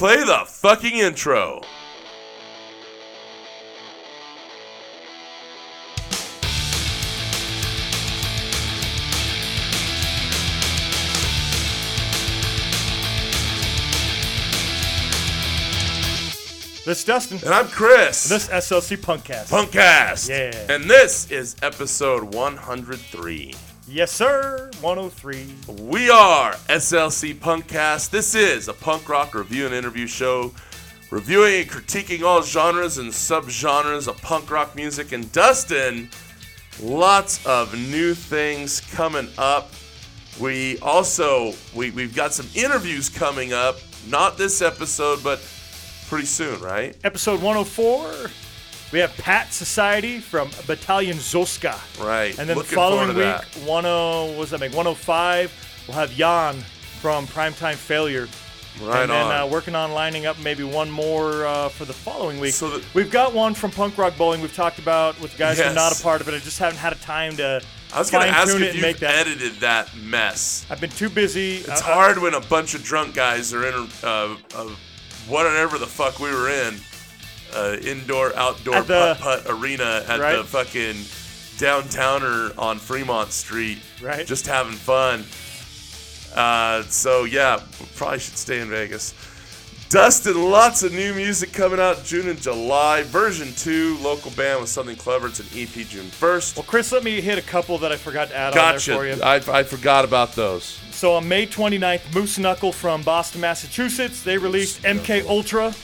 Play the fucking intro. This is Dustin. And I'm Chris. This SLC Punkcast. Punkcast. Yeah. And this is episode 103. Yes, sir. 103. We are SLC Punkcast. This is a punk rock review and interview show reviewing and critiquing all genres and subgenres of punk rock music. And Dustin, lots of new things coming up. We also we, we've got some interviews coming up. Not this episode, but pretty soon, right? Episode 104. We have Pat Society from Battalion Zoska. Right. And then Looking the following week, to that. 10, what does that make? 105, we'll have Jan from Primetime Failure. Right and then on. Uh, working on lining up maybe one more uh, for the following week. So that- We've got one from Punk Rock Bowling we've talked about with guys who are not a part of it. I just haven't had a time to I was going to ask if you make that. edited that mess. I've been too busy. It's I- hard when a bunch of drunk guys are in a, uh, uh, whatever the fuck we were in, uh, indoor outdoor the- putt putt arena at the Right. fucking downtowner on Fremont Street, Right. Just having fun. Uh, so yeah, we probably should stay in Vegas. Dustin, lots of new music coming out June and July. Version two, local band with something clever. It's an EP June first. Well, Chris, let me hit a couple that I forgot to add Gotcha. on there for you. I, I forgot about those. So on May 29th, Moose Knuckle from Boston, Massachusetts, they released MK Ultra.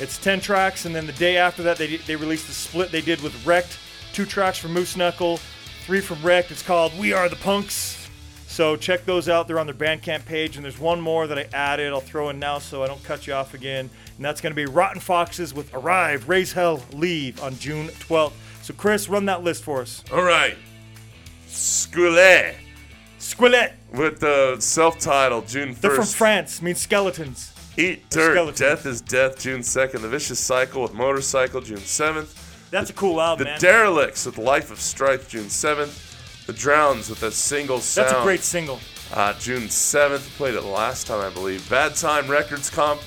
It's 10 tracks, and then the day after that, they, they released the split they did with Wrecked. Two tracks from Moose Knuckle, three from Wrecked. It's called We Are the Punks. So check those out. They're on their Bandcamp page, and there's one more that I added. I'll throw in now so I don't cut you off again. And that's going to be Rotten Foxes with Arrive, Raise Hell, Leave on June 12th. So Chris, run that list for us. All right. Skoulet Squillet. with the self-titled June 1st. They're from France, means skeletons. Eat Dirt. Death is Death, June 2nd. The Vicious Cycle with Motorcycle, June 7th. That's a cool album, The man. Derelicts with Life of Strife, June 7th. The Drowns with a single sound. That's a great single. Uh, June 7th. Played it last time, I believe. Bad Time Records Comp.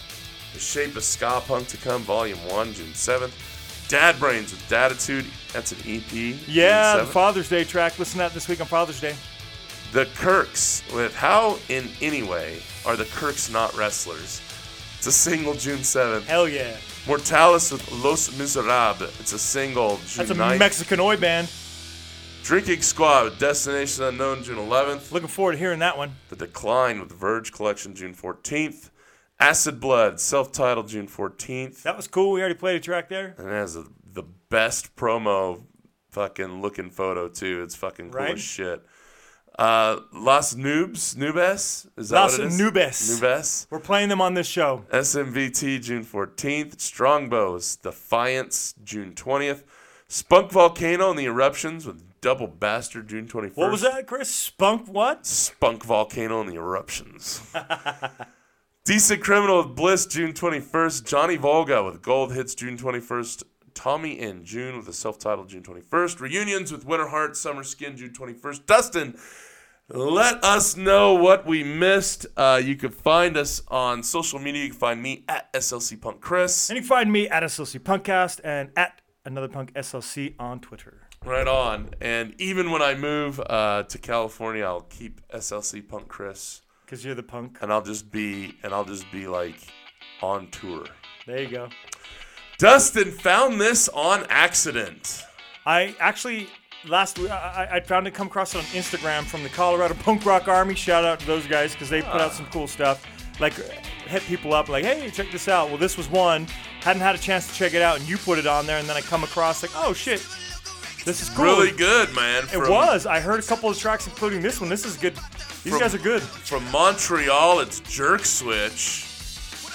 The Shape of Ska Punk to Come, Volume 1, June 7th. Dad Brains with Datitude. That's an EP. Yeah, the Father's Day track. Listen to that this week on Father's Day. The Kirks with How in Any Way Are the Kirks Not Wrestlers? It's a single June 7th. Hell yeah. Mortalis with Los Miserables. It's a single June That's a 9th. Mexican oi band. Drinking Squad with Destination Unknown June 11th. Looking forward to hearing that one. The Decline with Verge Collection June 14th. Acid Blood, self titled June 14th. That was cool. We already played a track there. And it has a, the best promo fucking looking photo, too. It's fucking cool Right. as shit. Uh, Las Noobs, Nubes? Is that Las what it is? Nubes. Nubes. We're playing them on this show. SMVT June 14th. Strongbows Defiance June 20th. Spunk Volcano and the Eruptions with Double Bastard June 21st. What was that, Chris? Spunk what? Spunk Volcano and the Eruptions. Decent Criminal with Bliss June 21st. Johnny Volga with Gold Hits June 21st. Tommy in June with a self titled June 21st. Reunions with Winter Heart Summer Skin June 21st. Dustin, let us know what we missed. Uh, you can find us on social media. You can find me at SLC Punk Chris. And you can find me at SLC Punkcast and at Another Punk SLC on Twitter. Right on. And even when I move uh, to California, I'll keep SLC Punk Chris. Because you're the punk. and I'll just be and I'll just be like on tour. There you go. Dustin found this on accident. I actually last week I, I- found it come across it on Instagram from the Colorado Punk Rock Army. Shout out to those guys because they put out some cool stuff. Like hit people up like, hey, check this out. Well, this was one. Hadn't had a chance to check it out, and you put it on there, and then I come across like, oh shit, this is cool. Really good, man. It was. I heard a couple of tracks, including this one. This is good. These From- guys are good. from Montreal. It's Jerk Switch.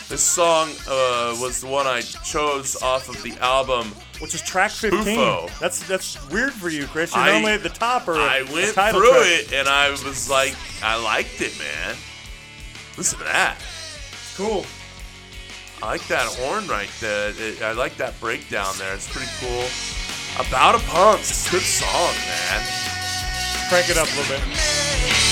This song uh, was the one I chose off of the album. Which is track 15. Bufo. That's that's weird for you, Chris. You're I- normally at the top or I went title through track. it and I was like, I liked it, man. Listen to that. Cool. I like that horn right there. I like that breakdown there. It's pretty cool. About a Punk. It's a good song, man. Crank it up a little bit.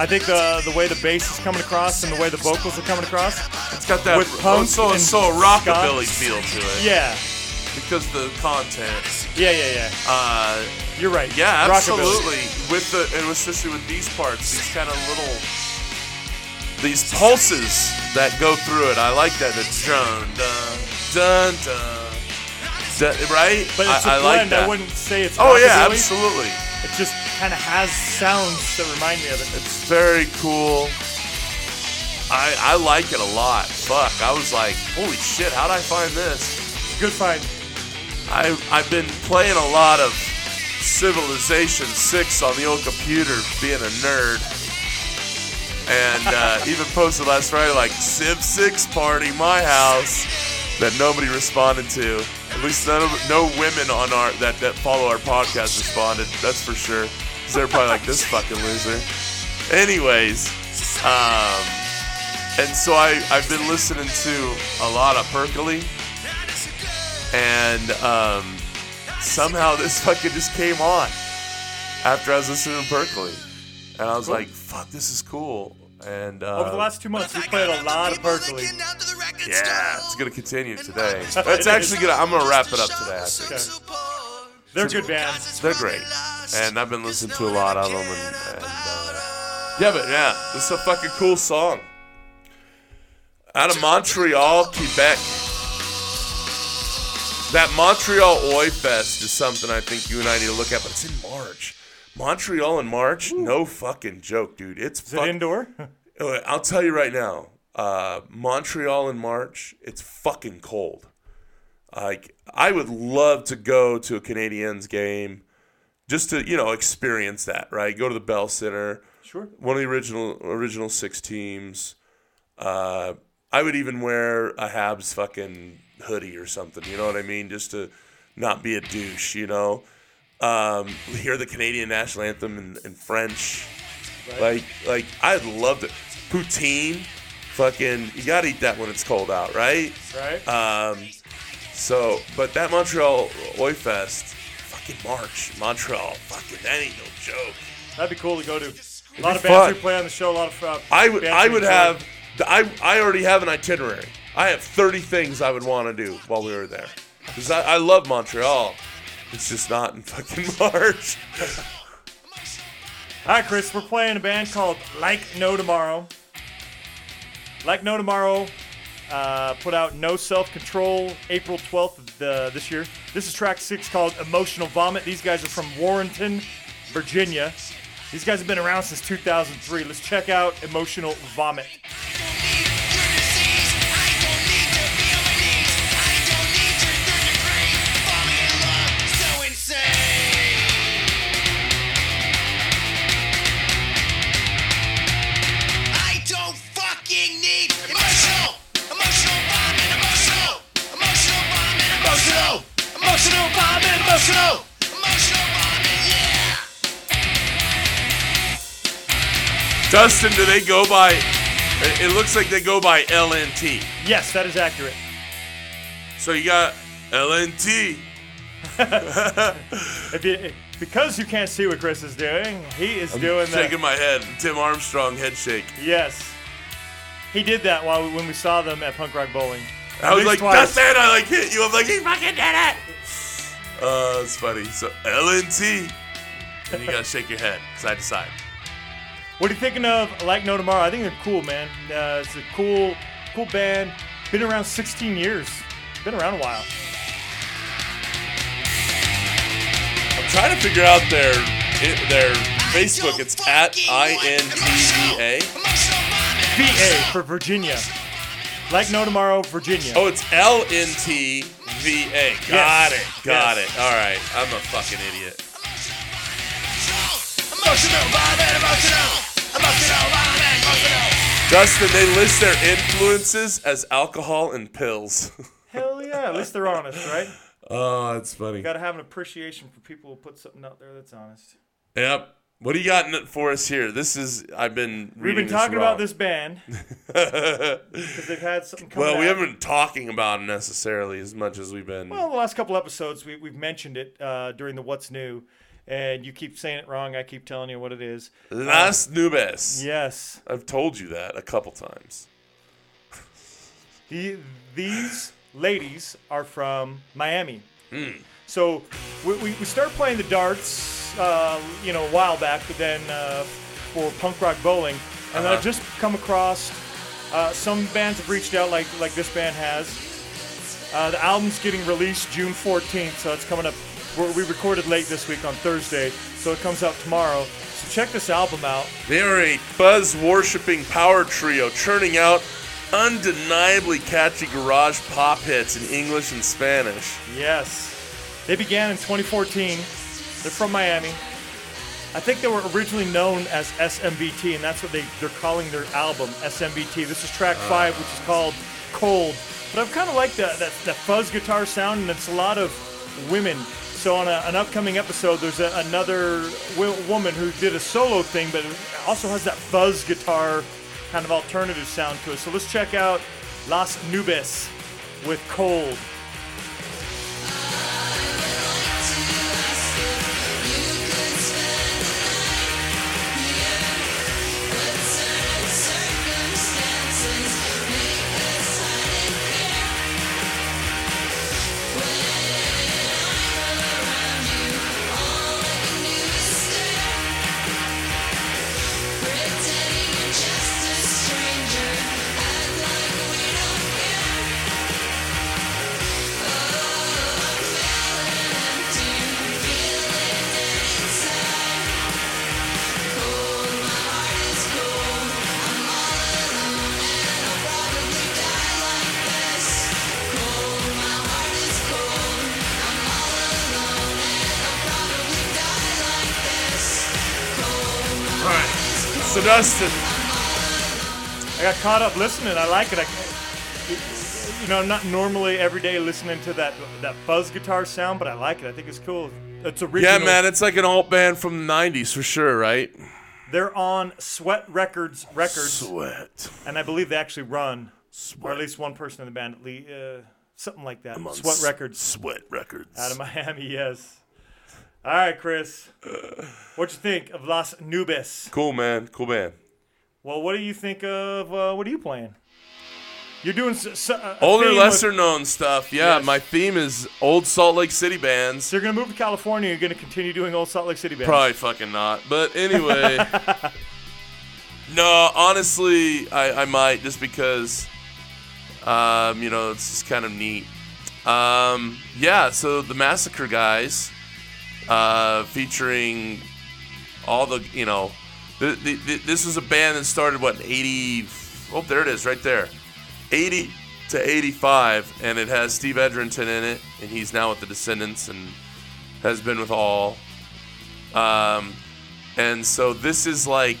I think the the way the bass is coming across and the way the vocals are coming across. It's got that With punk also, and so rockabilly feel to it. Yeah, Because the content. yeah, yeah, yeah. Uh, You're right. yeah, Rockabilly. absolutely. With the and especially with these parts, these kind of little these pulses that go through it. I like that. The dun dun dun dun. dun right? But it's a I, I like blend. that. I wouldn't say it's. oh yeah, absolutely. It just kind of has sounds that remind me of it. It's very cool. I I like it a lot. Fuck, I was like, holy shit, how'd I find this? Good find. I I've been playing a lot of Civilization Six on the old computer, being a nerd, and uh, even posted last Friday like Civ Six party my house that nobody responded to. At least none of no women on our that that follow our podcast responded. That's for sure. 'Cause they're probably like this fucking loser. Anyways, um, and so I I've been listening to a lot of Perkley and um, somehow this fucking just came on after I was listening to Perkele, and I was Cool. like, "Fuck, this is cool." And uh, Over the last two months, we played a lot of Perkele. yeah, it's gonna continue today. It's actually gonna. I'm gonna wrap it up today. I think Okay. They're good bands. they're great, and I've been listening to a lot of them. And, and uh, yeah, but yeah, this is a fucking cool song. Out of Montreal, Quebec. That Montreal Oi Fest is something I think you and I need to look at, but it's in March. Montreal in March, no fucking joke, dude. It's Is it indoor? Uh, I'll tell you right now, uh, Montreal in March, it's fucking cold. Like I would love to go to a Canadiens game, just to you know experience that. Right, go to the Bell Center, sure. one of the original original six teams. Uh, I would even wear a Habs fucking hoodie or something. You know what I mean, just to not be a douche. You know, um, hear the Canadian national anthem in, in French. Like, like I'd love to. Poutine, fucking, you gotta eat that when it's cold out, right? Right? Um, so, but that Montreal Oi Fest, fucking March, Montreal, fucking, that ain't no joke. That'd be cool to go to. A lot of bands fun. we play on the show. A lot of. Uh, I would, I would have, I, I already have an itinerary. I have 30 things I would want to do while we were there. Because I, I love Montreal. It's just not in fucking March. All right, Chris, we're playing a band called Like No Tomorrow. Like No Tomorrow uh, put out No Self Control April 12th of the, this year. This is track six called Emotional Vomit. These guys are from Warrenton, Virginia. These guys have been around since 2003. Let's check out Emotional Vomit. Emotional, emotional vomit, yeah. Dustin, do they go by, it, it looks like they go by LNT. Yes, that is accurate. So you got LNT. If you, because you can't see what Chris is doing, he is doing Shaking that. Shaking my head. Tim Armstrong head shake. Yes. He did that while when we saw them at Punk Rock Bowling. I was like, least twice. Dustin, I like hit you. I'm like, he fucking did it. Uh, it's funny. So LNT. And you gotta shake your head side to side. What are you thinking of Like No Tomorrow? I think they're cool, man. Uh, it's a cool, cool band. Been around 16 years. Been around a while. I'm trying to figure out their their Facebook. It's at INTVA. Emotional vomit, VA for Virginia. Like No Tomorrow, Virginia. Oh, it's LNTVA. Got Yes. it. Got Yes. it. All right. I'm a fucking idiot. emotional vomit, emotional, emotional vomit, emotional. Dustin, they list their influences as alcohol and pills. Hell yeah. At least they're honest, right? oh, that's funny. Gotta have an appreciation for people who put something out there that's honest. Yep. What do you got for us here? This is I've been We've been talking this about this band because they've had something coming well, we out. haven't been talking about it necessarily as much as we've been. Well, the last couple episodes, we, we've mentioned it uh, during the What's New, and you keep saying it wrong. I keep telling you what it is. Las Nubes. Yes. I've told you that a couple times. The, these ladies are from Miami. Hmm. So we, we, we started playing the darts, uh, you know, a while back, but then uh, for punk rock bowling, and then I've Uh-huh. just come across uh, some bands have reached out, like like this band has. Uh, the album's getting released June 14th, so it's coming up. We're, we recorded late this week on Thursday, so it comes out tomorrow. So check this album out. They are a buzz worshipping power trio churning out undeniably catchy garage pop hits in English and Spanish. Yes. They began in 2014. They're from Miami. I think they were originally known as SMBT, and that's what they, they're calling their album, SMBT. This is track ah. five, which is called Cold. But I've kind of liked that, that, that fuzz guitar sound, and it's a lot of women. So on a, an upcoming episode, there's a, another w- woman who did a solo thing, but also has that fuzz guitar kind of alternative sound to it. So let's check out Las Nubes with Cold. So, Dustin, I got caught up listening. I like it. I, you know, I'm not normally every day listening to that that fuzz guitar sound, but I like it. I think it's cool. It's original. yeah, man, it's like an alt band from the 90s for sure, right? They're on Sweat Records Records, Sweat. and I believe they actually run, or at least one person in the band, at least, uh, something like that. I'm on Sweat S- Records Sweat Records. out of Miami. Yes. All right, Chris. What you think of Las Nubes? Cool, man. Cool band. Well, what do you think of? Uh, what are you playing? You're doing s- s- a Older, theme lesser known stuff. Yeah, Yes. my theme is old Salt Lake City bands. So you're gonna move to California. You're gonna continue doing old Salt Lake City bands. Probably fucking not. But anyway. no, honestly, I, I might just because, um, you know, it's just kind of neat. Um, yeah, so the Massacre guys, uh, featuring all the, you know, the, the, the, this was a band that started, what, 80. Oh, there it is, right there. 80 to 85, and it has Steve Egerton in it, and he's now with the Descendents and has been with all. Um, and so this is like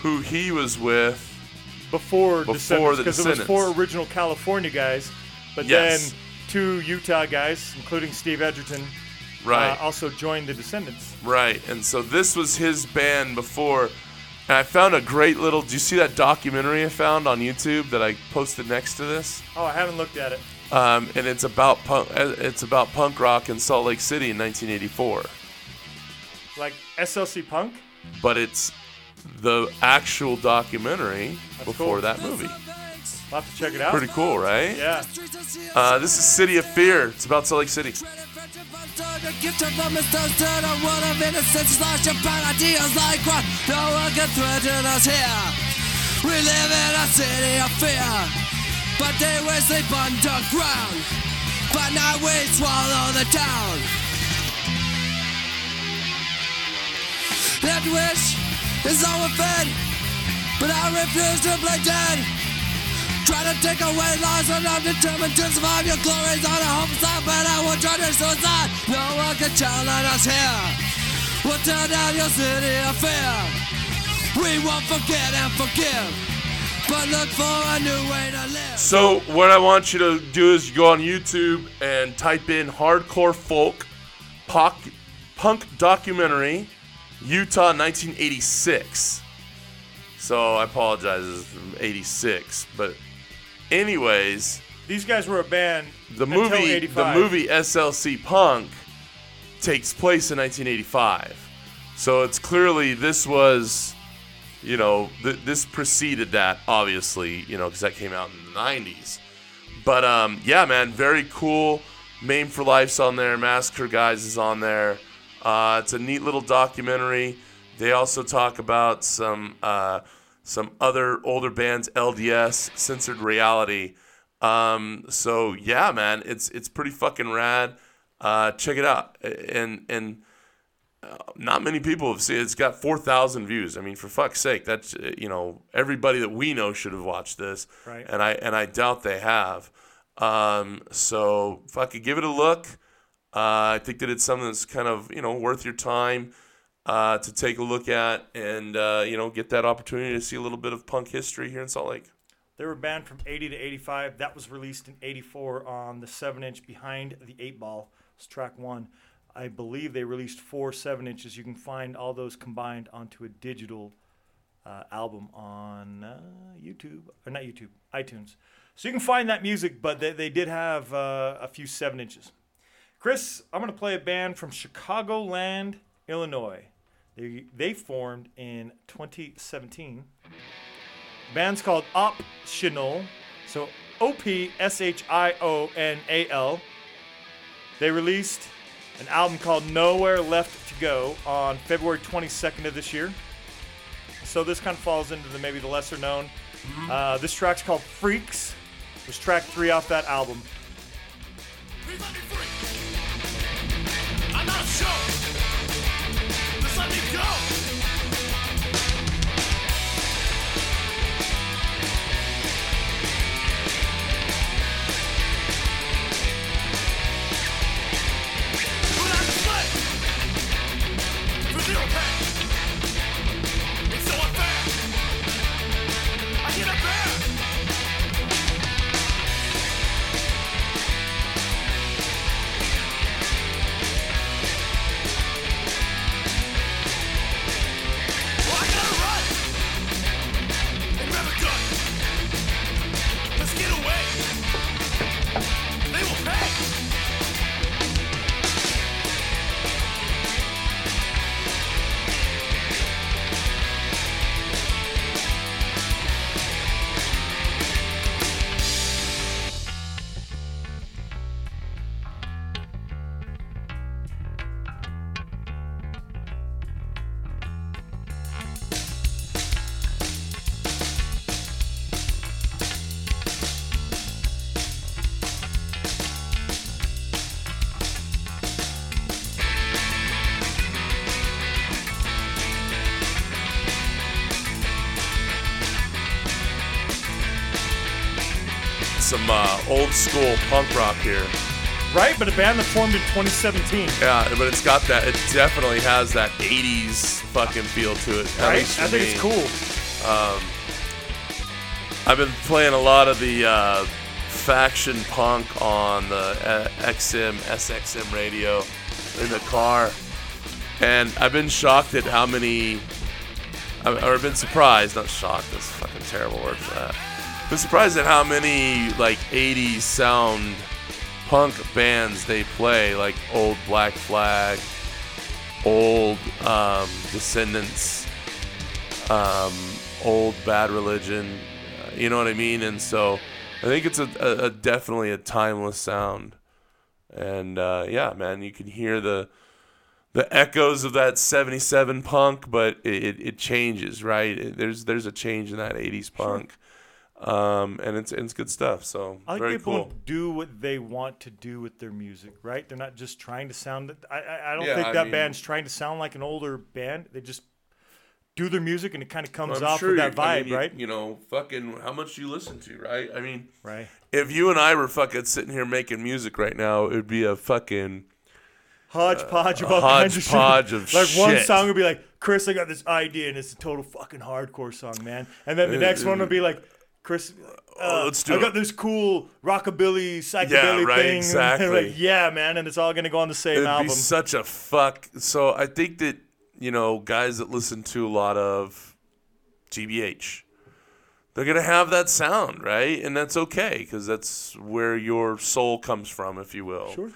who he was with. before, Before the because it was four original California guys, but Yes. then two Utah guys, including Steve Egerton, Right, uh, also joined the Descendents. right. And so this was his band before. And I found a great little. Do you see that documentary I found on YouTube that I posted next to this? Oh, I haven't looked at it. Um, and it's about punk. uh, It's about punk rock in Salt Lake City in 1984. Like SLC Punk. But it's the actual documentary before cool. that movie. I'll have to check it out. Pretty cool, right? Yeah. Uh, this is City of Fear. It's about Salt Lake City. Gift of them is toasted a world of innocence Lost your bad ideas like what No one can threaten us here We live in a city of fear But they will sleep underground But now we swallow the town That wish is overfed But I refuse to play dead Try to take away lives and I'm determined to survive your glories on a homicide But I will try to suicide No one can challenge us here We'll tear down your city of fear We won't forget and forgive But look for a new way to live So what I want you to do is go on YouTube and type in hardcore folk punk, punk documentary Utah, 1986. So I apologize, it's from 86. But, anyways, These guys were a band. the movie, the movie SLC Punk takes place in 1985. So it's clearly this was, you know, th- this preceded that, obviously, you know, because that came out in the 90s. But um, yeah, man, very cool. Maim for Life's on there. Massacre Guys is on there. Uh, it's a neat little documentary. They also talk about some uh, some other older bands, LDS, Censored Reality. Um, so yeah, man, it's it's pretty fucking rad. Uh, check it out. And and uh, not many people have seen it. It's got 4,000 views. I mean, for fuck's sake, that's, uh, you know, everybody that we know should have watched this. Right. And I, and I doubt they have. Um, so fucking give it a look. Uh, I think that it's something that's kind of, you know, worth your time uh, to take a look at and, uh, you know, get that opportunity to see a little bit of punk history here in Salt Lake. They were banned from 80 to 85. That was released in 84 on the 7 inch Behind the Eight Ball. It's track one. I believe they released four 7 inches. You can find all those combined onto a digital uh, album on uh, YouTube, or not YouTube, iTunes. So you can find that music, but they, they did have uh, a few 7 inches. Chris, I'm going to play a band from Chicagoland, Illinois. They, they formed in 2017. Band's called Opshional. So O P S H I O N A L. They released an album called Nowhere Left to Go on February 22nd of this year. So this kind of falls into the maybe the lesser known. Uh, this track's called Freaks. It was track three off that album. Please let me free. I'm not sure. Just let me go. Old school punk rock here. Right? But a band that formed in 2017. Yeah, but it's got that. It definitely has that '80s fucking feel to it. Right? I think me. it's cool. Um, I've been playing a lot of the uh, faction punk on the uh, XM SXM radio in the car, and I've been shocked at how many. Or I've been surprised, not shocked. That's a fucking terrible word for that. Been surprised at how many like '80s sound punk bands they play, like old Black Flag, old um, Descendents, um, old Bad Religion. uh, You know what I mean? And so I think it's a, a, a definitely a timeless sound. And uh, yeah, man, you can hear the the echoes of that '77 punk, but it, it, changes, right? There's there's a change in that '80s punk, um, and it's it's good stuff. So I like very people cool. do what they want to do with their music, right? They're not just trying to sound. I I, I don't Yeah, think I that mean- band's trying to sound like an older band. They just do their music and it kind of comes I'm off sure with that you- I vibe, mean, right? You know, fucking how much you listen to, right? I mean, right. if you and I were fucking sitting here making music right now, it would be a fucking Hodgepodge of a all kinds of shit. hodgepodge of like one song would be like, Chris, I got this idea and it's a total fucking hardcore song, man. And then the next one would be like, Chris, uh, let's do I it. got this cool rockabilly, psychobilly right, thing. exactly. like, yeah, man, and it's all gonna go on the same It'd album. be such a fuck. So I think that you know, guys that listen to a lot of GBH. They're going to have that sound, right? And that's okay because that's where your soul comes from, if you will. Sure.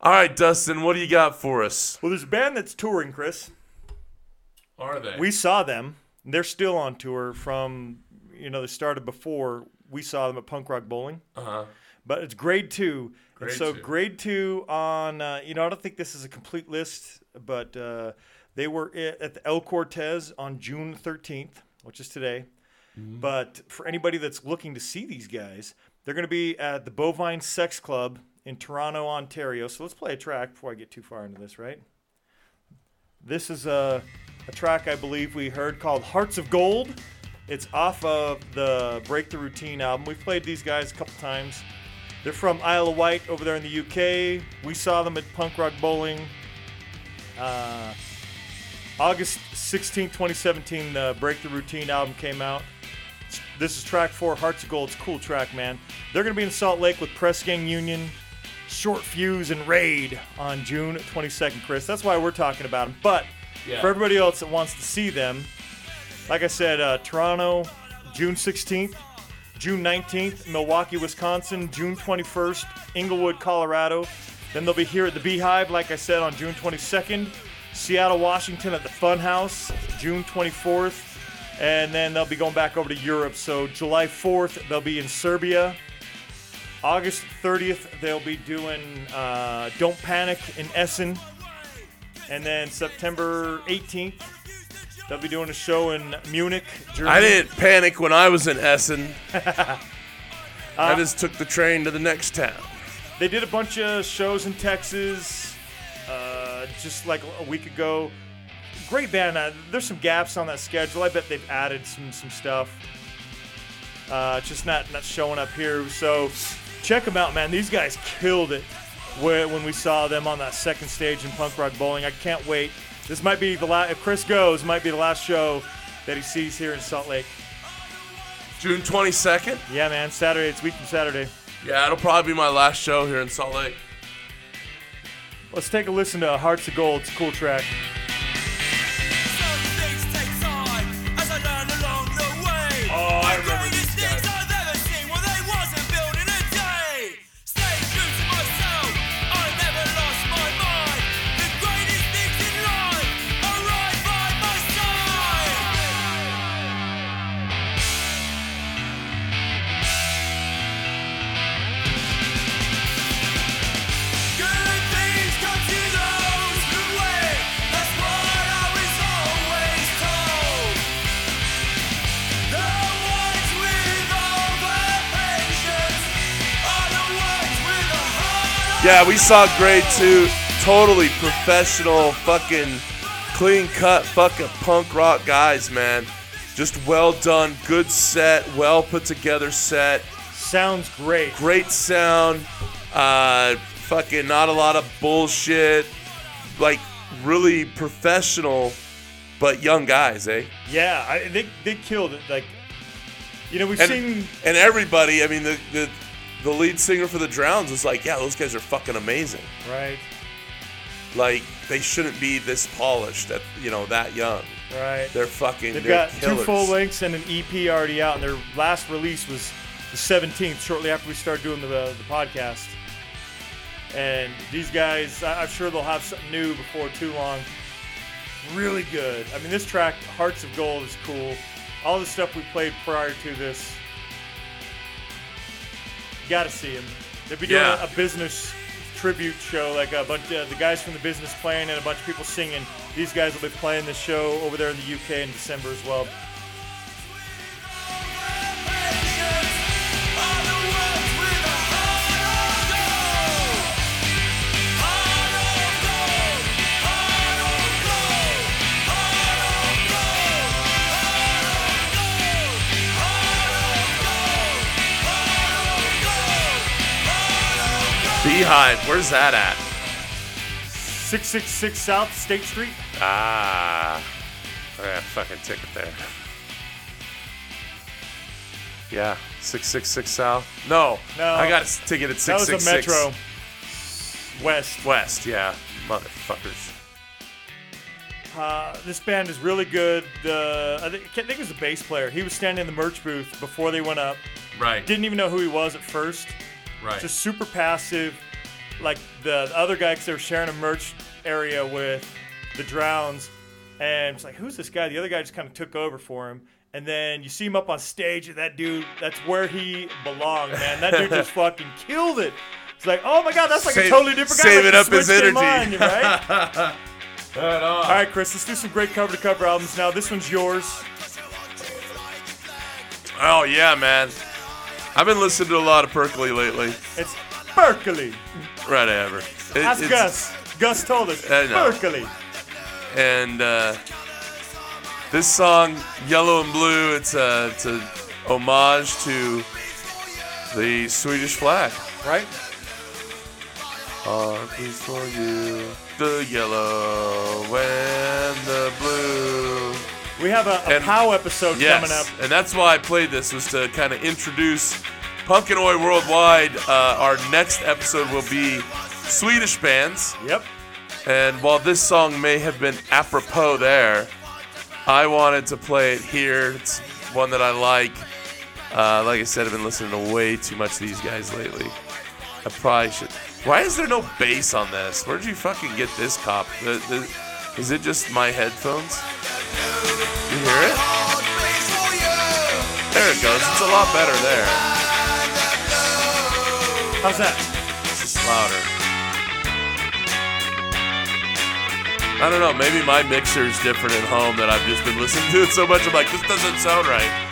All right, Dustin, what do you got for us? Well, there's a band that's touring, Chris. Are they? We saw them. They're still on tour from, you know, they started before we saw them at Punk Rock Bowling. uh-huh. But it's grade two. Grade and so two. grade two on, uh, you know, I don't think this is a complete list, but uh, they were at the El Cortez on June 13th, which is today. Mm-hmm. But for anybody that's looking to see these guys, they're going to be at the Bovine Sex Club in Toronto, Ontario. So let's play a track before I get too far into this, right? This is a, a track I believe we heard called Hearts of Gold. It's off of the Break the Routine album. We've played these guys a couple times. They're from Isle of Wight over there in the UK. We saw them at Punk Rock Bowling. Uh, August 16, 2017, the Break the Routine album came out. This is track four, Hearts of Gold. It's a cool track, man. They're going to be in Salt Lake with Press Gang Union, Short Fuse, and Raid on June 22nd, Chris. That's why we're talking about them. But Yeah. for everybody else that wants to see them, like I said, uh, Toronto, June 16th, June 19th, Milwaukee, Wisconsin, June 21st, Englewood, Colorado. Then they'll be here at the Beehive, like I said, on June 22nd. Seattle, Washington at the Funhouse, June 24th. And then they'll be going back over to Europe. So July 4th, they'll be in Serbia. August 30th, they'll be doing uh, Don't Panic in Essen. And then September 18th, they'll be doing a show in Munich, Germany. I didn't panic when I was in Essen. I just took the train to the next town. They did a bunch of shows in Texas uh, just like a week ago. Great band. Uh, there's some gaps on that schedule. I bet they've added some some stuff. Uh, just not not showing up here. So check them out, man. These guys killed it when we saw them on that second stage in Punk Rock Bowling. I can't wait. This might be the last. If Chris goes, might be the last show that he sees here in Salt Lake. June 22nd? Yeah, man. Saturday. It's week from Saturday. Yeah, it'll probably be my last show here in Salt Lake. Let's take a listen to Hearts of Gold. It's a cool track. Yeah, we saw grade two. Totally professional, fucking clean cut, fucking punk rock guys, man. Just well done, good set, well put together set, Sounds great. great sound, uh, fucking not a lot of bullshit, like really professional, but young guys, eh? Yeah, I, they they killed it. Like, you know, we've And, seen. and everybody, I mean, the, the the lead singer for the Drowns was like, yeah, those guys are fucking amazing. Right, Like they shouldn't be this polished at you know that young. right. They're fucking. They've they're got killers. two full lengths and an EP already out, and their last release was the 17th, shortly after we started doing the the podcast. And these guys, I- I'm sure they'll have something new before too long. Really good. I mean, this track, Hearts of Gold, is cool. All the stuff we played prior to this, you got to see them. They'll be doing Yeah. a, a business tribute show, like a bunch of the guys from the business playing and a bunch of people singing. These guys will be playing the show over there in the UK in December as well. Beehive. Where's that at? 666 South State Street. Ah, I got a fucking ticket there. Yeah, six six six south. No, No. I got a ticket at That was a six Metro West. west. Yeah, motherfuckers. Uh, this band is really good. The I think, I think it was the bass player. He was standing in the merch booth before they went up. Right. Didn't even know who he was at first. right. Just super passive. Like the, the other guy, because they were sharing a merch area with the Drowns. And it's like, who's this guy? The other guy just kind of took over for him. And then you see him up on stage, and that dude, that's where he belonged, man. That dude just fucking killed it. It's like, oh my god, that's like a totally different guy. saving like up his energy. on, right? Right. All right, Chris, let's do some great cover to cover albums now. This one's yours. Oh yeah, man. I've been listening to a lot of Perkley lately. It's Perkele. Right, ever. It, Ask it's- Gus. Gus told us. I know. Perkele. And uh, this song, Yellow and Blue, it's a, it's a homage to the Swedish flag. Right? Heart is for you, the yellow and the blue. We have a, a And- POW episode Yes, coming up. and that's why I played this was to kind of introduce And Oi worldwide. Uh, our next episode will be Swedish bands, Yep. and while this song may have been apropos there, I wanted to play it here. It's one that I like. Uh, like I said, I've been listening to way too much of these guys lately. I probably should. Why is there no bass on this? Where'd you fucking get this cop? The, the, is it just my headphones? You hear it? There it goes. It's a lot better there. How's that? It's just louder. I don't know. Maybe my mixer is different at home that I've just been listening to it so much. I'm like, this doesn't sound right.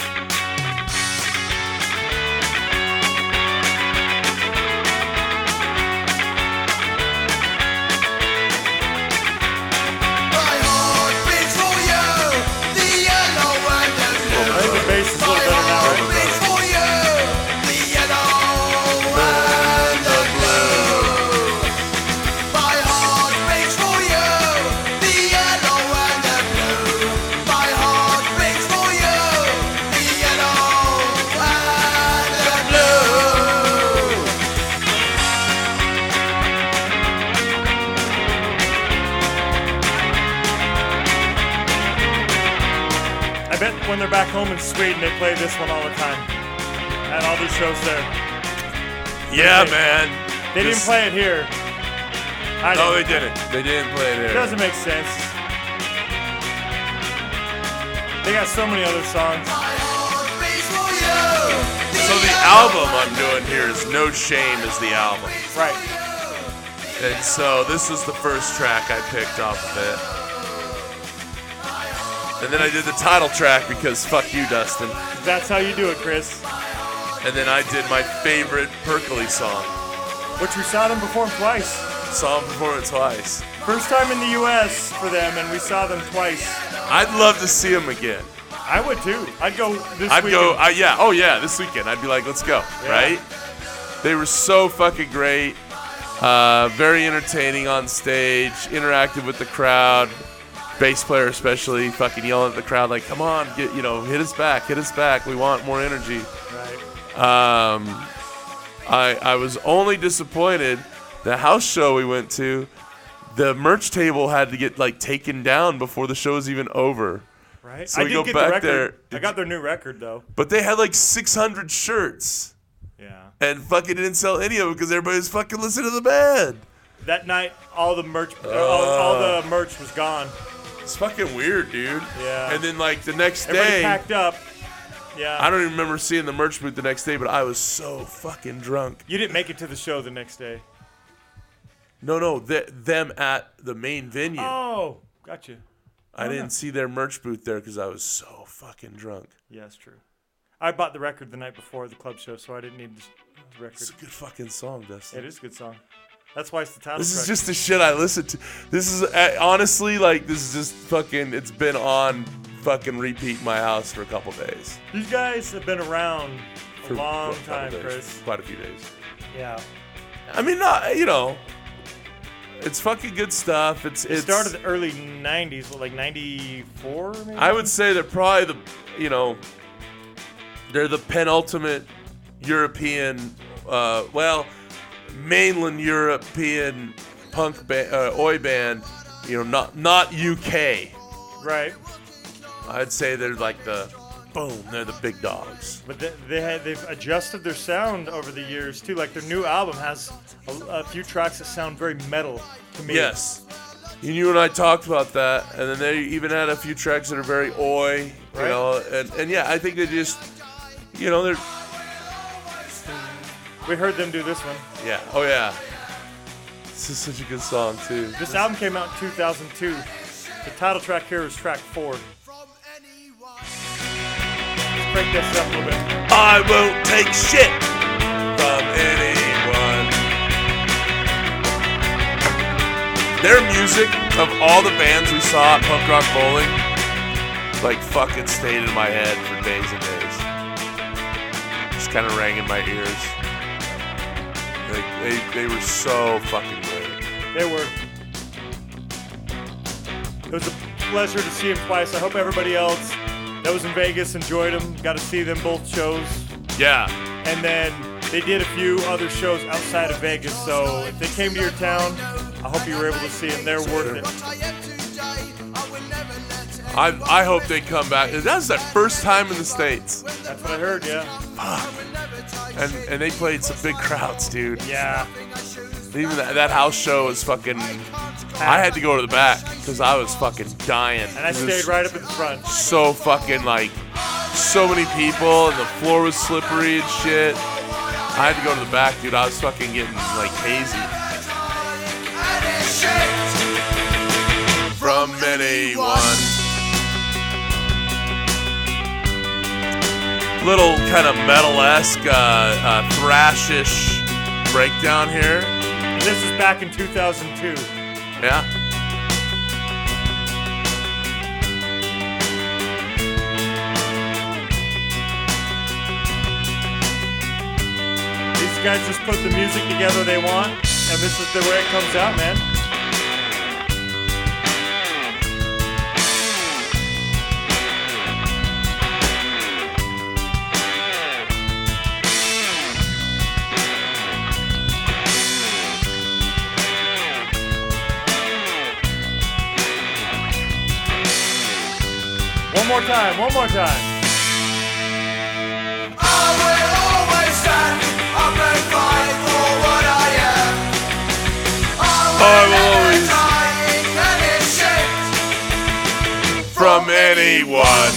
Home in Sweden, they play this one all the time. At all these shows there. Yeah, They- man. They didn't play it here. I No, they didn't. didn't. They didn't play it It here. doesn't make sense. They got so many other songs. So the album I'm doing here is No Shame is the album. Right. And so this was the first track I picked off of it. And then I did the title track because fuck you, Dustin. That's how you do it, Chris. And then I did my favorite Perkley song. Which we saw them perform twice. Saw them perform it twice. First time in the U.S. for them, and we saw them twice. I'd love to see them again. I would too. I'd go this I'd week. go, I, yeah, oh yeah, this weekend. I'd be like, let's go, Yeah. right? They were so fucking great. Uh, very entertaining on stage, interactive with the crowd. Bass player especially, fucking yelling at the crowd like, "Come on, get you know, hit us back, hit us back. We want more energy." Right. Um, I I was only disappointed. The house show we went to, the merch table had to get like taken down before the show was even over. Right. So I we go get back the there. I got their new record though. But they had like 600 shirts Yeah. and fucking didn't sell any of them because everybody was fucking listening to the band. That night, all the merch, uh, all, all the merch was gone. It's fucking weird, dude. Yeah. And then like the next Everybody day, packed up. Yeah. I don't even remember seeing the merch booth the next day, but I was so fucking drunk. You didn't make it to the show the next day. No, no, th- them at the main venue. Oh, gotcha. I oh, didn't see their merch booth there because I was so fucking drunk. Yeah, that's true. I bought the record the night before the club show, so I didn't need the the record. It's a good fucking song, Dustin. It is a good song. That's why it's the title This is track. just the shit I listen to. This is uh, honestly like this is just fucking. It's been on fucking repeat in my house for a couple days. These guys have been around a For long time, days, Chris. Quite a few days. Yeah. I mean, not you know, it's fucking good stuff. It's It it's started the early 90s, what, like 94 maybe? I would say they're probably the you know, they're the penultimate European, uh, well, mainland European punk band, uh, oi band you know, not not UK. Right. I'd say they're like the boom. They're the big dogs. But they, they had, they've adjusted their sound over the years too. Like their new album has a, a few tracks that sound very metal to me. Yes. And you and I talked about that, and then they even had a few tracks that are very oi, you Right. know, and, and yeah, I think they just, you know, they're We heard them do this one. yeah, oh yeah. This is such a good song too. This album came out in 2002. The title track here is track four. Let's break this up a little bit. I won't take shit from anyone. Their music of all the bands we saw at Punk Rock Bowling, like fucking stayed in my head for days and days. Just kind of rang in my ears. Like they, they were so fucking great. They were. It was a pleasure to see them twice. I hope everybody else that was in Vegas enjoyed them. Got to see them both shows. Yeah. And then they did a few other shows outside of Vegas. So if they came to your town, I hope you were able to see them. They're worth it. I, I hope they come back. That's their first time in the States. That's what I heard, yeah. Fuck. And, and they played some big crowds, dude. Yeah. Even that, that house show was fucking. I had to go to the back because I was fucking dying. And I stayed right up in the front. So fucking like, so many people, and the floor was slippery and shit. I had to go to the back, dude. I was fucking getting like hazy from anyone. Little kind of metal-esque, uh, uh, thrash-ish breakdown here. This is back in 2002. Yeah. These guys just put the music together they want, and this is the way it comes out, man. More time, one more time. I will always stand up and fight for what I am. I'll retire many shapes from anyone.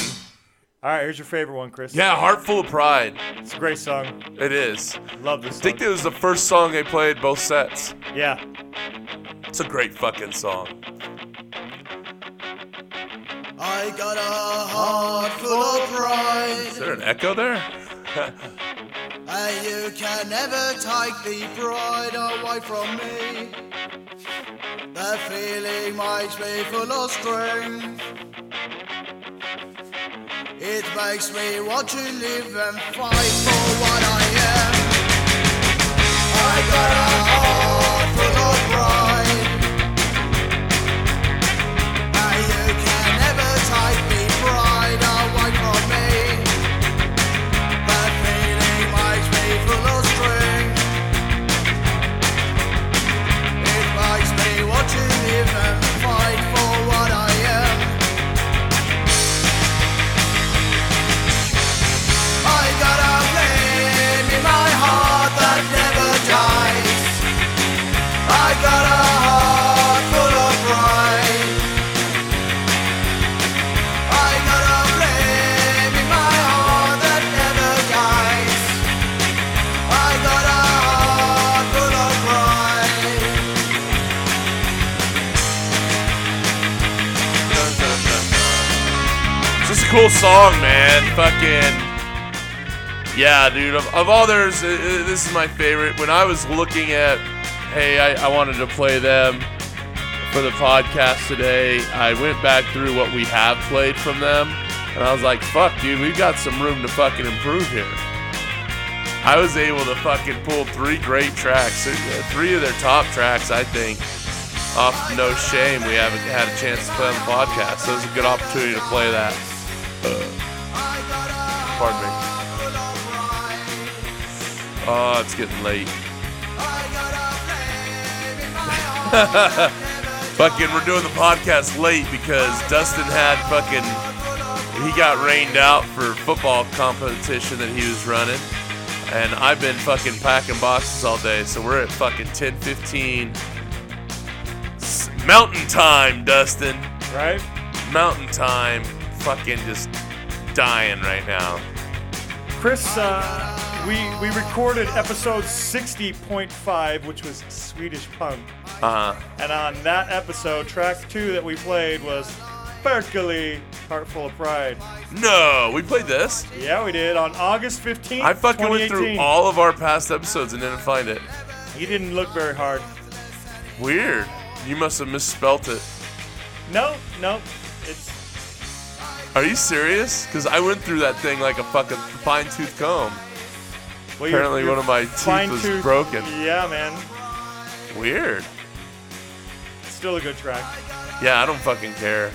All right, here's your favorite one, Chris. Yeah, Heart Full of Pride. It's a great song. It is. Love this I think song. it was the first song they played both sets. Yeah. It's a great fucking song. I got a heart full of pride, Is there an echo there? and you can never take the pride away from me. The feeling makes me full of strength. It makes me want to live and fight for what I am. I got a heart full of song, man. Fucking. Yeah, dude. Of, of all theirs, this is my favorite. When I was looking at, hey, I, I wanted to play them for the podcast today, I went back through what we have played from them, and I was like, fuck, dude, we've got some room to fucking improve here. I was able to fucking pull three great tracks, uh, three of their top tracks, I think. Off No Shame, we haven't had a chance to play on the podcast, so it was a good opportunity to play that. Pardon me. Oh, it's getting late. Fucking, we're doing the podcast late because Dustin had fucking. He got rained out for football competition that he was running. And I've been fucking packing boxes all day, so we're at fucking 10:15 S- Mountain time, Dustin. Right? Mountain time. Fucking just dying right now. Chris, uh, we we recorded episode 60.5, which was Swedish Punk. Uh huh. And on that episode, track two that we played was Perkele, Heart Full of Pride. No, we played this. Yeah, we did on August 15th. I fucking went through all of our past episodes and didn't find it. You didn't look very hard. Weird. You must have misspelt it. No, no. It's Are you serious? Because I went through that thing like a fucking fine tooth comb. well, Apparently one of my teeth was fine-tooth- broken. Yeah, man. Weird. Still a good track. Yeah, I don't fucking care.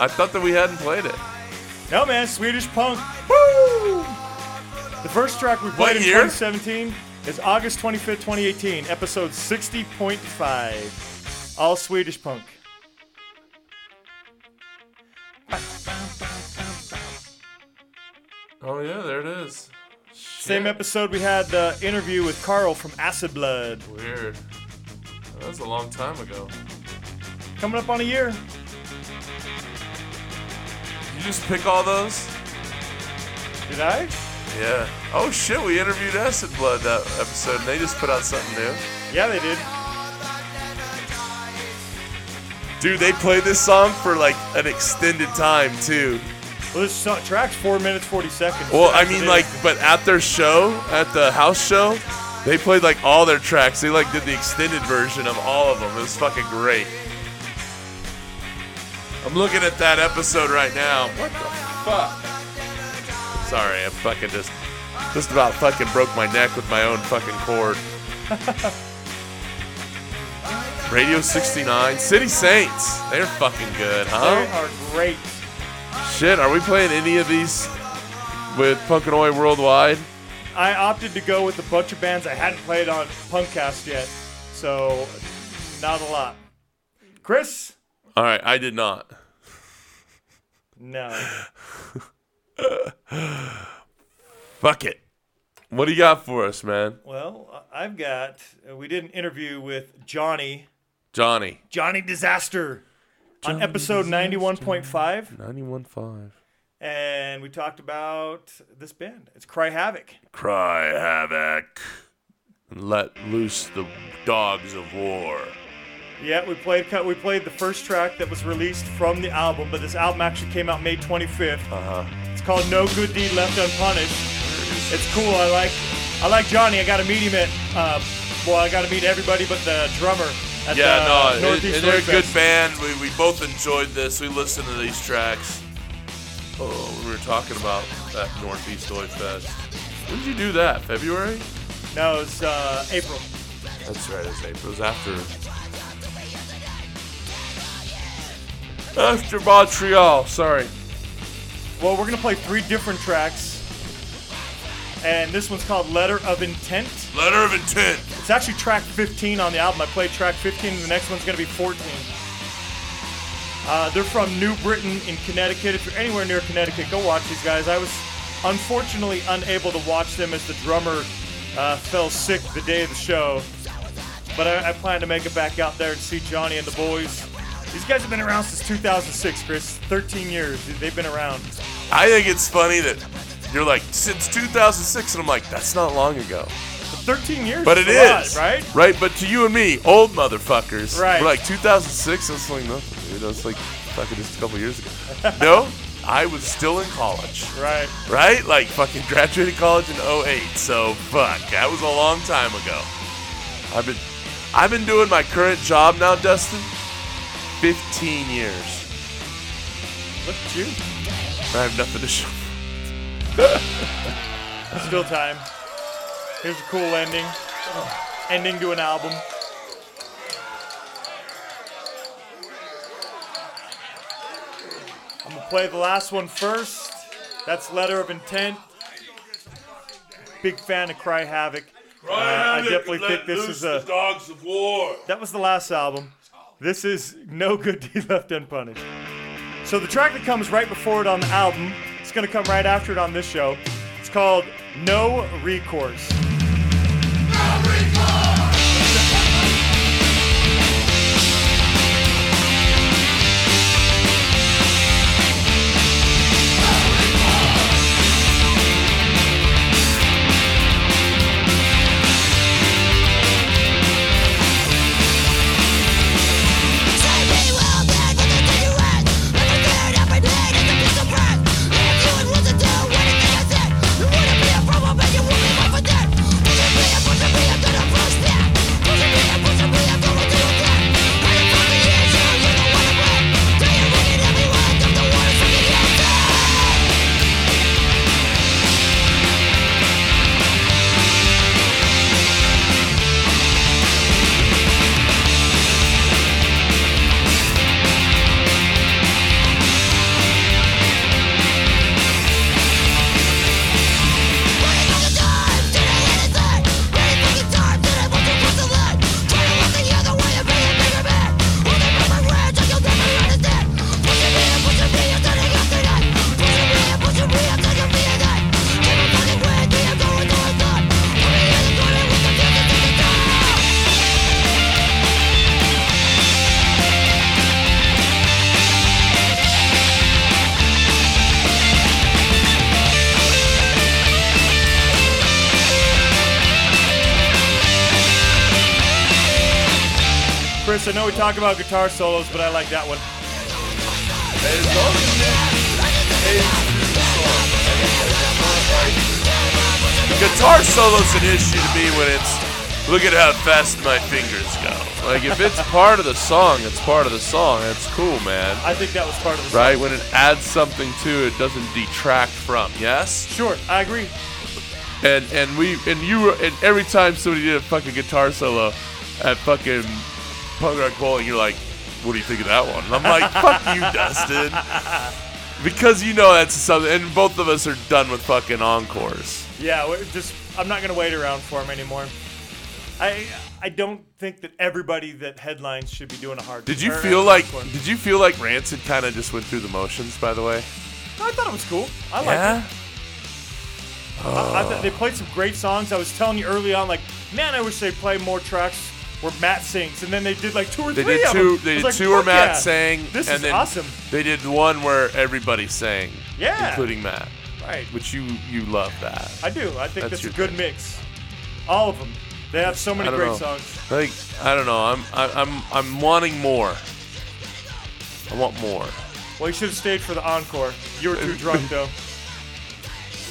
I thought that we hadn't played it. No, man. Swedish Punk. Woo! The first track we What played in year? 2017 is August 25th, 2018, episode 60.5. All Swedish Punk. Oh yeah, there it is. Same episode we had the interview with Carl from Acid Blood. Weird. That was a long time ago. Coming up on a year. You just pick all those? Did I? Yeah. Oh shit, we interviewed Acid Blood that episode, and they just put out something new. Yeah, they did. Dude, they played this song for like an extended time too. Well, this so- track's four minutes forty seconds. Well, I mean, like, but at their show, at the house show, they played like all their tracks. They like did the extended version of all of them. It was fucking great. I'm looking at that episode right now. What the fuck? Sorry, I fucking just just about fucking broke my neck with my own fucking cord. Radio 69, City Saints. They're fucking good, huh? they are great. Shit, are we playing any of these with Punkanoid Worldwide? I opted to go with a bunch of bands I hadn't played on Punkcast yet, so not a lot. Chris? All right, I did not. No. Fuck it. What do you got for us, man? Well, I've got. We did an interview with Johnny, Johnny. Johnny Disaster, on Johnny episode 91.5, 91.5. and we talked about this band. It's Cry Havoc. Cry havoc. And let loose the dogs of war. Yeah, we played cut. We played the first track that was released from the album, but this album actually came out May 25th. Uh huh. It's called No Good Deed Left Unpunished. It's cool. I like I like Johnny. I got to meet him at uh, well, I got to meet everybody but the drummer at Yeah, the no, and they're a good band. We, we both enjoyed this. We listened to these tracks. Oh, we were talking about that Northeast Oi Fest. When did you do that? February? No, it's uh, April. That's right, it's April. It was after. After Montreal, sorry. Well, we're gonna play three different tracks, and this one's called Letter of Intent. Letter of intent. It's actually track 15 on the album. I played track 15, and the next one's gonna be 14. Uh, they're from New Britain in Connecticut. If you're anywhere near Connecticut, go watch these guys. I was unfortunately unable to watch them as the drummer uh, fell sick the day of the show. But I, I plan to make it back out there and see Johnny and the boys. These guys have been around since 2006, Chris. 13 years. They've been around. I think it's funny that you're like, since 2006, and I'm like, that's not long ago. But 13 years But is it a lot, right? Right, but to you and me, old motherfuckers. Right. We're like, 2006, that's like nothing, dude. That's like fucking just a couple years ago. no, I was still in college. Right. right? Like fucking graduated college in 08. So fuck, that was a long time ago. I've been I've been doing my current job now, Dustin. 15 years. Look at you. I have nothing to show. Still time. Here's a cool ending. Ending to an album. I'm gonna play the last one first. That's Letter of Intent. Big fan of Cry Havoc. Uh, I definitely think this is a. dogs of war. That was the last album. This is no good deed left unpunished. So the track that comes right before it on the album, it's gonna come right after it on this show. It's called No Recourse. Talk about guitar solos, but I like that one. Guitar solo's an issue to me when it's look at how fast my fingers go. Like if it's part of the song, it's part of the song. It's cool, man. I think that was part of the song. Right? When it adds something to it, doesn't detract from. Yes. Sure, I agree. And and we and you were- and every time somebody did a fucking guitar solo at fucking punk rock bowling, you're like, "What do you think of that one?" And I'm like, "Fuck you, Dustin," because you know that's something. And both of us are done with fucking encores. Yeah, we're just I'm not gonna wait around for him anymore. I I don't think that everybody that headlines should be doing a hard. Did you feel like? hardcore. Did you feel like Rancid kind of just went through the motions? By the way. I thought it was cool. I liked Yeah. it. I, I thought they played some great songs. I was telling you early on, like, man, I wish they'd play more tracks where Matt sings, and then they did like two or They three did of two. them. They I did like, two where Matt yeah. sang, This and is then awesome. they did one where everybody sang, Yeah. including Matt. Right. Which you you love that. I do. I think That's that's, a good thing. mix. All of them. They have so many great know. songs. Like I don't know. I'm I, I'm I'm wanting more. I want more. Well, you should have stayed for the encore. You were too drunk though.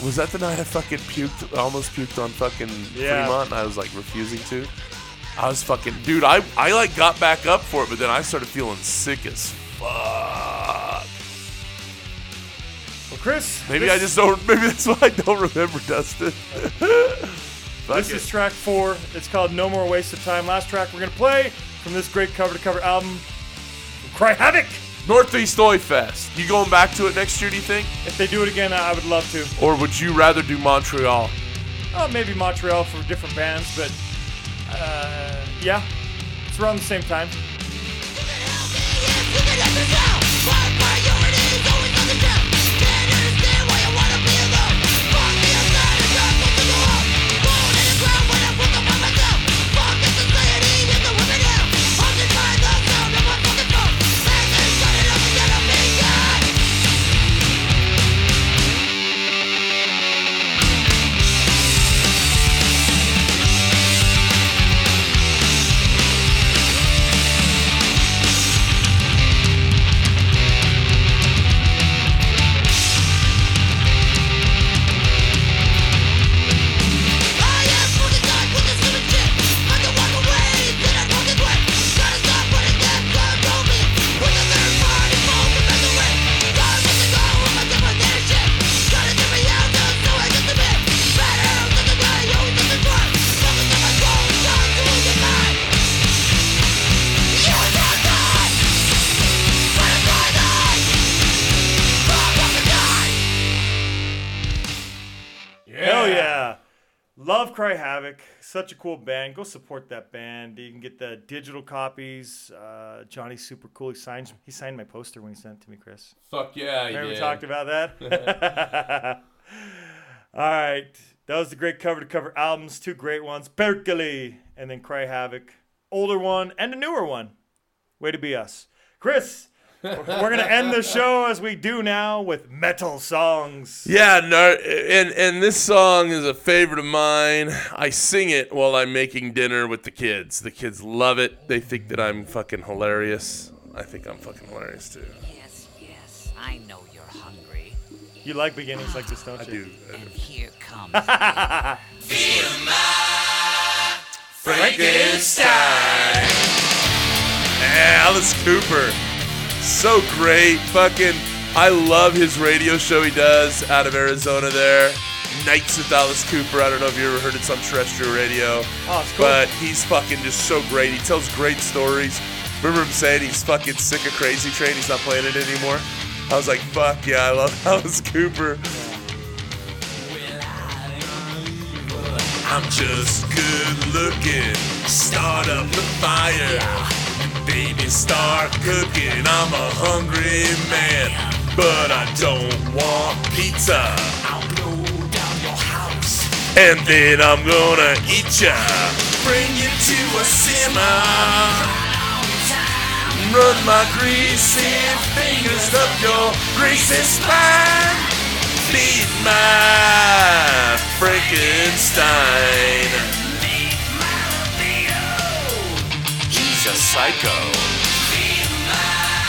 Was that the night I fucking puked? Almost puked on fucking Yeah. Fremont, and I was like refusing to. I was fucking dude. I I like got back up for it, but then I started feeling sick as fuck. Well, Chris. Maybe this, I just don't. Maybe that's why I don't remember Dustin. This it. is track four. It's called No More Waste of Time. Last track we're gonna play from this great cover to cover album. Cry Havoc. Northeast Oi Fest. You going back to it next year? Do you think, If they do it again, I would love to. or would you rather do Montreal? Oh, maybe Montreal for different bands, but uh, yeah, it's around the same time. Such a cool band. Go support that band. You can get the digital copies. Uh, Johnny's super cool. He signs. He signed my poster when he sent it to me, Chris. Fuck yeah, Remember we talked about that? All right. That was the great cover to cover albums. Two great ones. Perkele and then Cry Havoc. Older one and a newer one. Way to be us. Chris, we're going to end the show as we do now with metal songs. Yeah, no, and and this song is a favorite of mine. I sing it while I'm making dinner with the kids. The kids love it. They think that I'm fucking hilarious. I think I'm fucking hilarious too. Yes, yes, I know you're hungry. You like beginnings like this, don't I you? I do. And here comes Frankenstein. Alice Cooper. So great. Fucking, I love his radio show he does out of Arizona there. Nights with Alice Cooper. I don't know if you ever heard it on terrestrial radio. Oh, it's cool. But he's fucking just so great. He tells great stories. Remember him saying he's fucking sick of Crazy Train? He's not playing it anymore. I was like, fuck yeah, I love Alice Cooper. I'm just good looking. Start up the fire. Baby, start cooking. I'm a hungry man. But I don't want pizza. I'll blow down your house. And then I'm gonna eat ya. Bring you to a simmer. Run my greasy fingers up your greasy spine. Meet my Frankenstein. A psycho.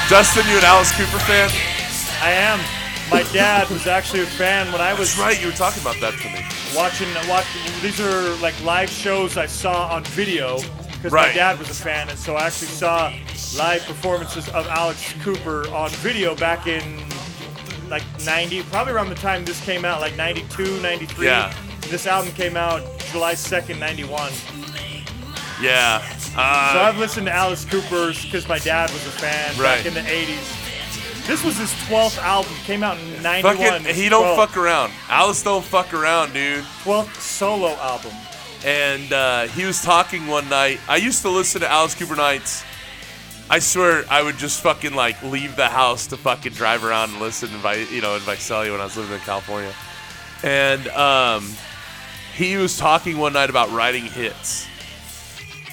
Dustin, you an Alice Cooper fan? I am. My dad was actually a fan when I was That's right. You were talking about that to me. watching. Watching these are like live shows I saw on video because my dad was a fan, and so I actually saw live performances of Alice Cooper on video back in like 90, probably around the time this came out, like 92, 93. Yeah. This album came out July 2nd, 91. Yeah. So Uh, I've listened to Alice Cooper's because my dad was a fan Right. back in the 80s. This was his 12th album. Came out in 91. fucking, he don't 12th fuck around. Alice don't fuck around, dude. 12th solo album. and uh, he was talking one night. I used to listen to Alice Cooper nights. I swear I would just fucking like leave the house to fucking drive around and listen in Vi- you know in Visalia when I was living in California. And um, he was talking one night about writing hits.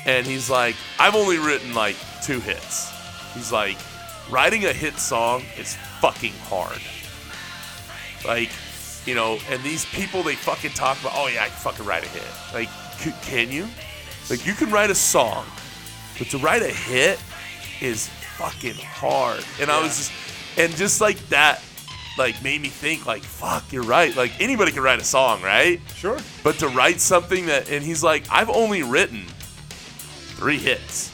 And he's like, I've only written like two hits. He's like, writing a hit song is fucking hard. Like, you know, and these people they fucking talk about, oh yeah, I can fucking write a hit. Like, c- can you? Like, you can write a song, but to write a hit is fucking hard. And I was just, and just like that, like made me think, like, fuck, you're right. Like anybody can write a song, right? Sure. But to write something that, and he's like, I've only written three hits.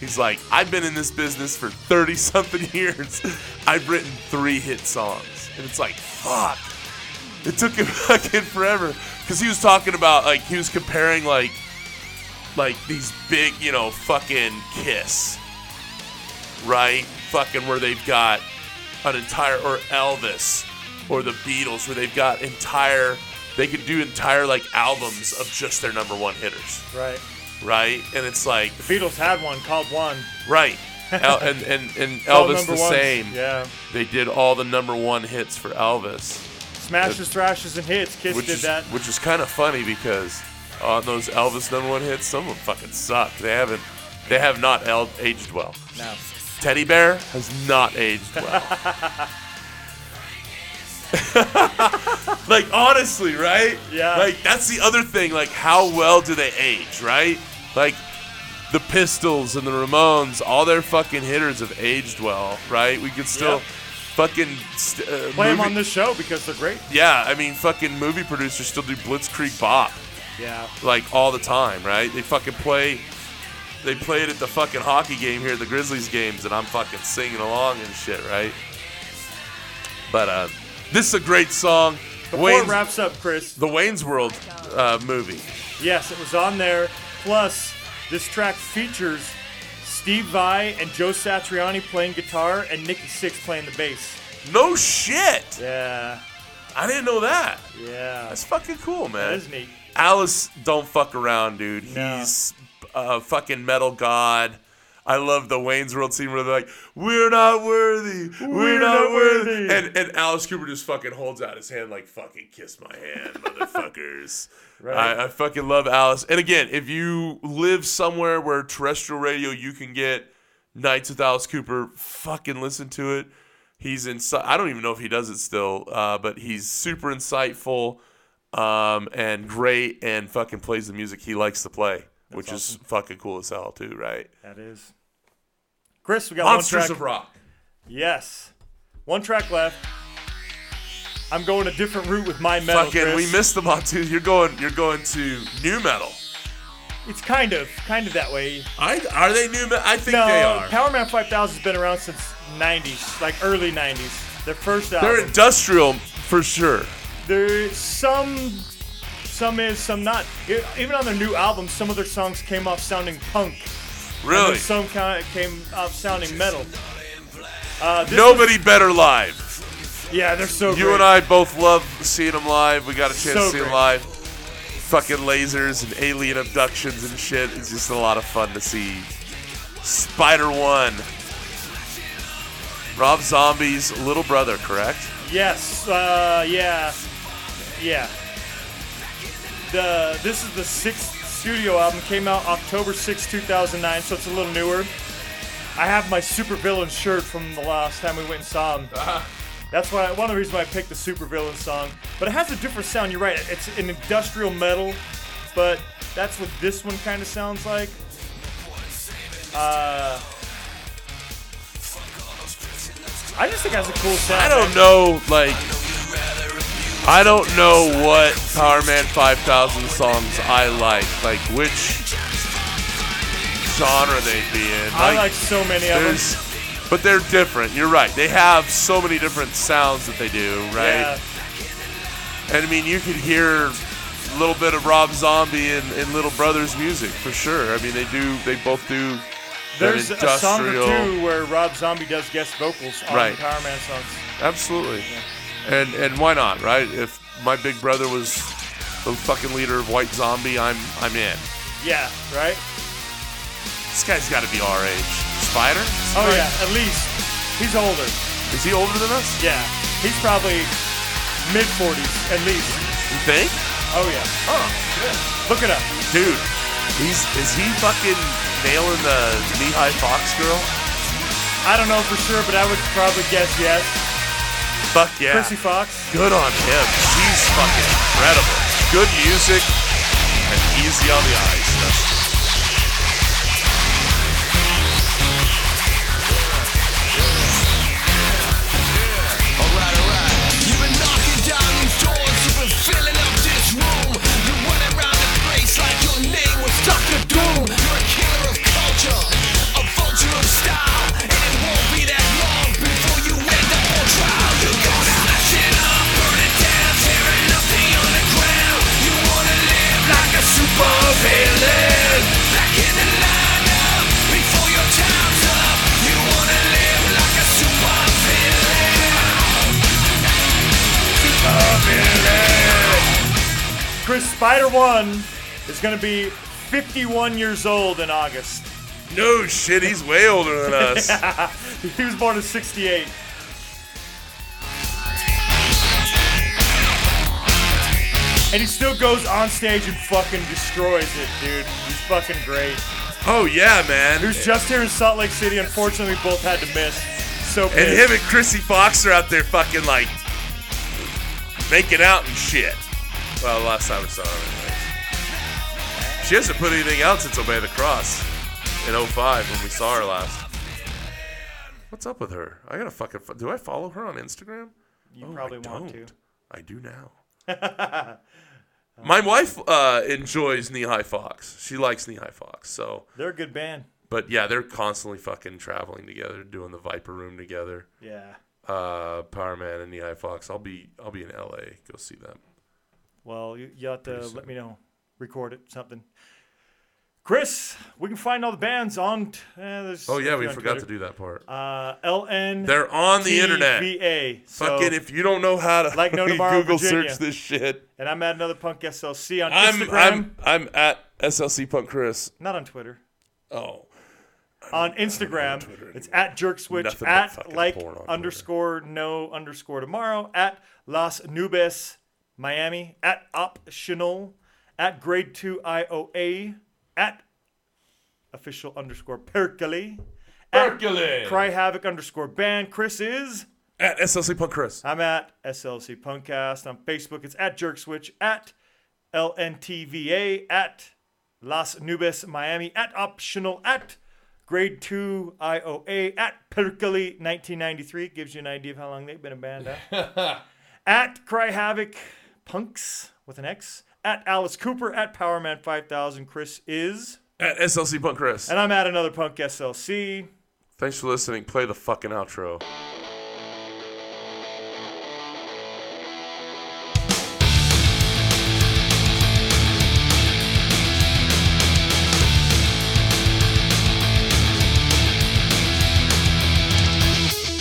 He's like, I've been in this business for 30 something years. I've written three hit songs. And it's like, fuck. It took him fucking forever. Because he was talking about, like, he was comparing, like, like these big, you know, fucking Kiss, right? Fucking where they've got an entire, or Elvis, or the Beatles, where they've got entire, they could do entire, like, albums of just their number one hitters, Right. Right? And it's like, the Beatles had one called One. right. El- and, and, and Elvis the ones. same. Yeah. They did all the number one hits for Elvis. Smashes, thrashes, and hits. Kiss which did is that. which is kind of funny because on those Elvis number one hits, some of them fucking suck. They haven't, they have not el- aged well. No. Teddy Bear has not aged well. like honestly, right? Yeah. Like that's the other thing. Like how well do they age, right? Like the Pistols and the Ramones, all their fucking hitters have aged well, right? We could still Yep. fucking st- uh, Play them on this show because they're great. Yeah, I mean, fucking movie producers still do Blitzkrieg Bop Yeah. like all the time, right? They fucking play. They play it at the fucking hockey game here, at the Grizzlies games, and I'm fucking singing along and shit, right? But uh, this is a great song. Before Wayne's, it wraps up, Chris, the Wayne's World uh, movie. yes, it was on there. Plus, this track features Steve Vai and Joe Satriani playing guitar and Nikki Sixx playing the bass. No shit. Yeah. I didn't know that. Yeah. That's fucking cool, man. is neat. Alice don't fuck around, dude. No. He's a fucking metal god. I love the Wayne's World scene where they're like, "We're not worthy, we're, not, not worthy," worthy. and and Alice Cooper just fucking holds out his hand like, "Fucking kiss my hand, motherfuckers." Right. I, I fucking love Alice. And again, if you live somewhere where terrestrial radio you can get Nights with Alice Cooper, fucking listen to it. He's inside. I don't even know if he does it still, uh, but he's super insightful um, and great, and fucking plays the music he likes to play, which is fucking cool as hell too, right? That is. Chris, we got Monsters one track. of Rock. Yes. One track left. I'm going a different route with my metal. Fucking, Chris. we missed them all too. You're going. You're going to new metal. It's kind of, kind of that way. I are they new? Me- I think No, they are. Power Man 5000 has been around since 90s, like early 90s. Their first album. They're industrial for sure. There's some some is some not. Even on their new album, some of their songs came off sounding punk. Really, some kind came off sounding metal. Uh, nobody better live. yeah, they're so good. You great. and I both love seeing them live. We got a chance So to see them live. Fucking lasers and alien abductions and shit. It's just a lot of fun to see. Spider One. Rob Zombie's little brother, correct? Yes, uh, yeah, yeah. The this is the sixth studio album. Came out October 6, 2009, so it's a little newer. I have my Supervillain shirt from the last time we went and saw him. That's why one of the reasons why I picked the Supervillain song. But it has a different sound. You're right. It's an industrial metal, but that's what this one kind of sounds like. Uh, I just think it has a cool sound. I don't know, like, I don't know what Powerman 5000 songs I like. Like, which genre they'd be in. I like so many of them. But they're different. You're right. They have so many different sounds that they do, right? Yeah. And I mean, you could hear a little bit of Rob Zombie in, in Little Brother's music for sure. I mean, they do. They both do. There's a song or two where Rob Zombie does guest vocals on Right. Powerman songs. Absolutely. And and why not, right? If my big brother was the fucking leader of White Zombie, I'm I'm in. Yeah, right? This guy's got to be our age. Spider? Oh yeah, at least he's older. Is he older than us? Yeah, he's probably mid 40s at least. You think? Oh yeah. Oh, good. Look it up. dude. He's is he fucking nailing the knee-high Fox girl? I don't know for sure, but I would probably guess yes. Fuck yeah. Chrissy Fox. Good on him. She's fucking incredible. Good music and easy on the eyes. That's- Chris Spider One is gonna be 51 years old in August. No shit, he's way older than us. He was born in 68. And he still goes on stage and fucking destroys it, dude. He's fucking great. Oh yeah, man. Who's just here in Salt Lake City. Unfortunately, we both had to miss. So And pissed. him and Chrissy Fox are out there fucking like making out and shit. Well, last time we saw her. She hasn't put anything out since Obey the Cross in 05 when we saw her last. What's up with her? I gotta fucking. fo- Do I follow her on Instagram? you Oh, probably I want don't. to. I do now. My wife uh, enjoys Knee High Fox. She likes Knee High Fox. So, They're a good band. but yeah, they're constantly fucking traveling together, doing the Viper Room together. Yeah. uh, Powerman and Knee Fox. I'll be I'll be in LA. Go see them. Well, you, you have to Pretty let me know. Record it, something. Chris, we can find all the bands on. Uh, there's Oh yeah, we forgot to do that part. Uh, LN. They're on the internet. TVA. So, Fucking if you don't know how to Like No Tomorrow, Google Virginia. search this shit. and I'm at another punk SLC on I'm Instagram. I'm I'm at SLC Punk Chris. not on Twitter. Oh. On Instagram, Twitter it's at jerkswitch Nothing but at like Twitter. underscore no underscore tomorrow at Las Nubes Miami at opshional at grade two IOA at official underscore Perkele at Perkele. Cry Havoc underscore band. Chris is At SLC Punk Chris. I'm at SLC Punkcast on Facebook. It's at jerkswitch at LNTVA at Las Nubes Miami at opshional at grade two IOA at Perkele 1993 gives you an idea of how long they've been a band. Huh? at Cry Havoc Punks with an X at Alice Cooper at Powerman 5000. Chris is At SLC Punk Chris. and I'm at another Punk SLC. Thanks for listening. Play the fucking outro.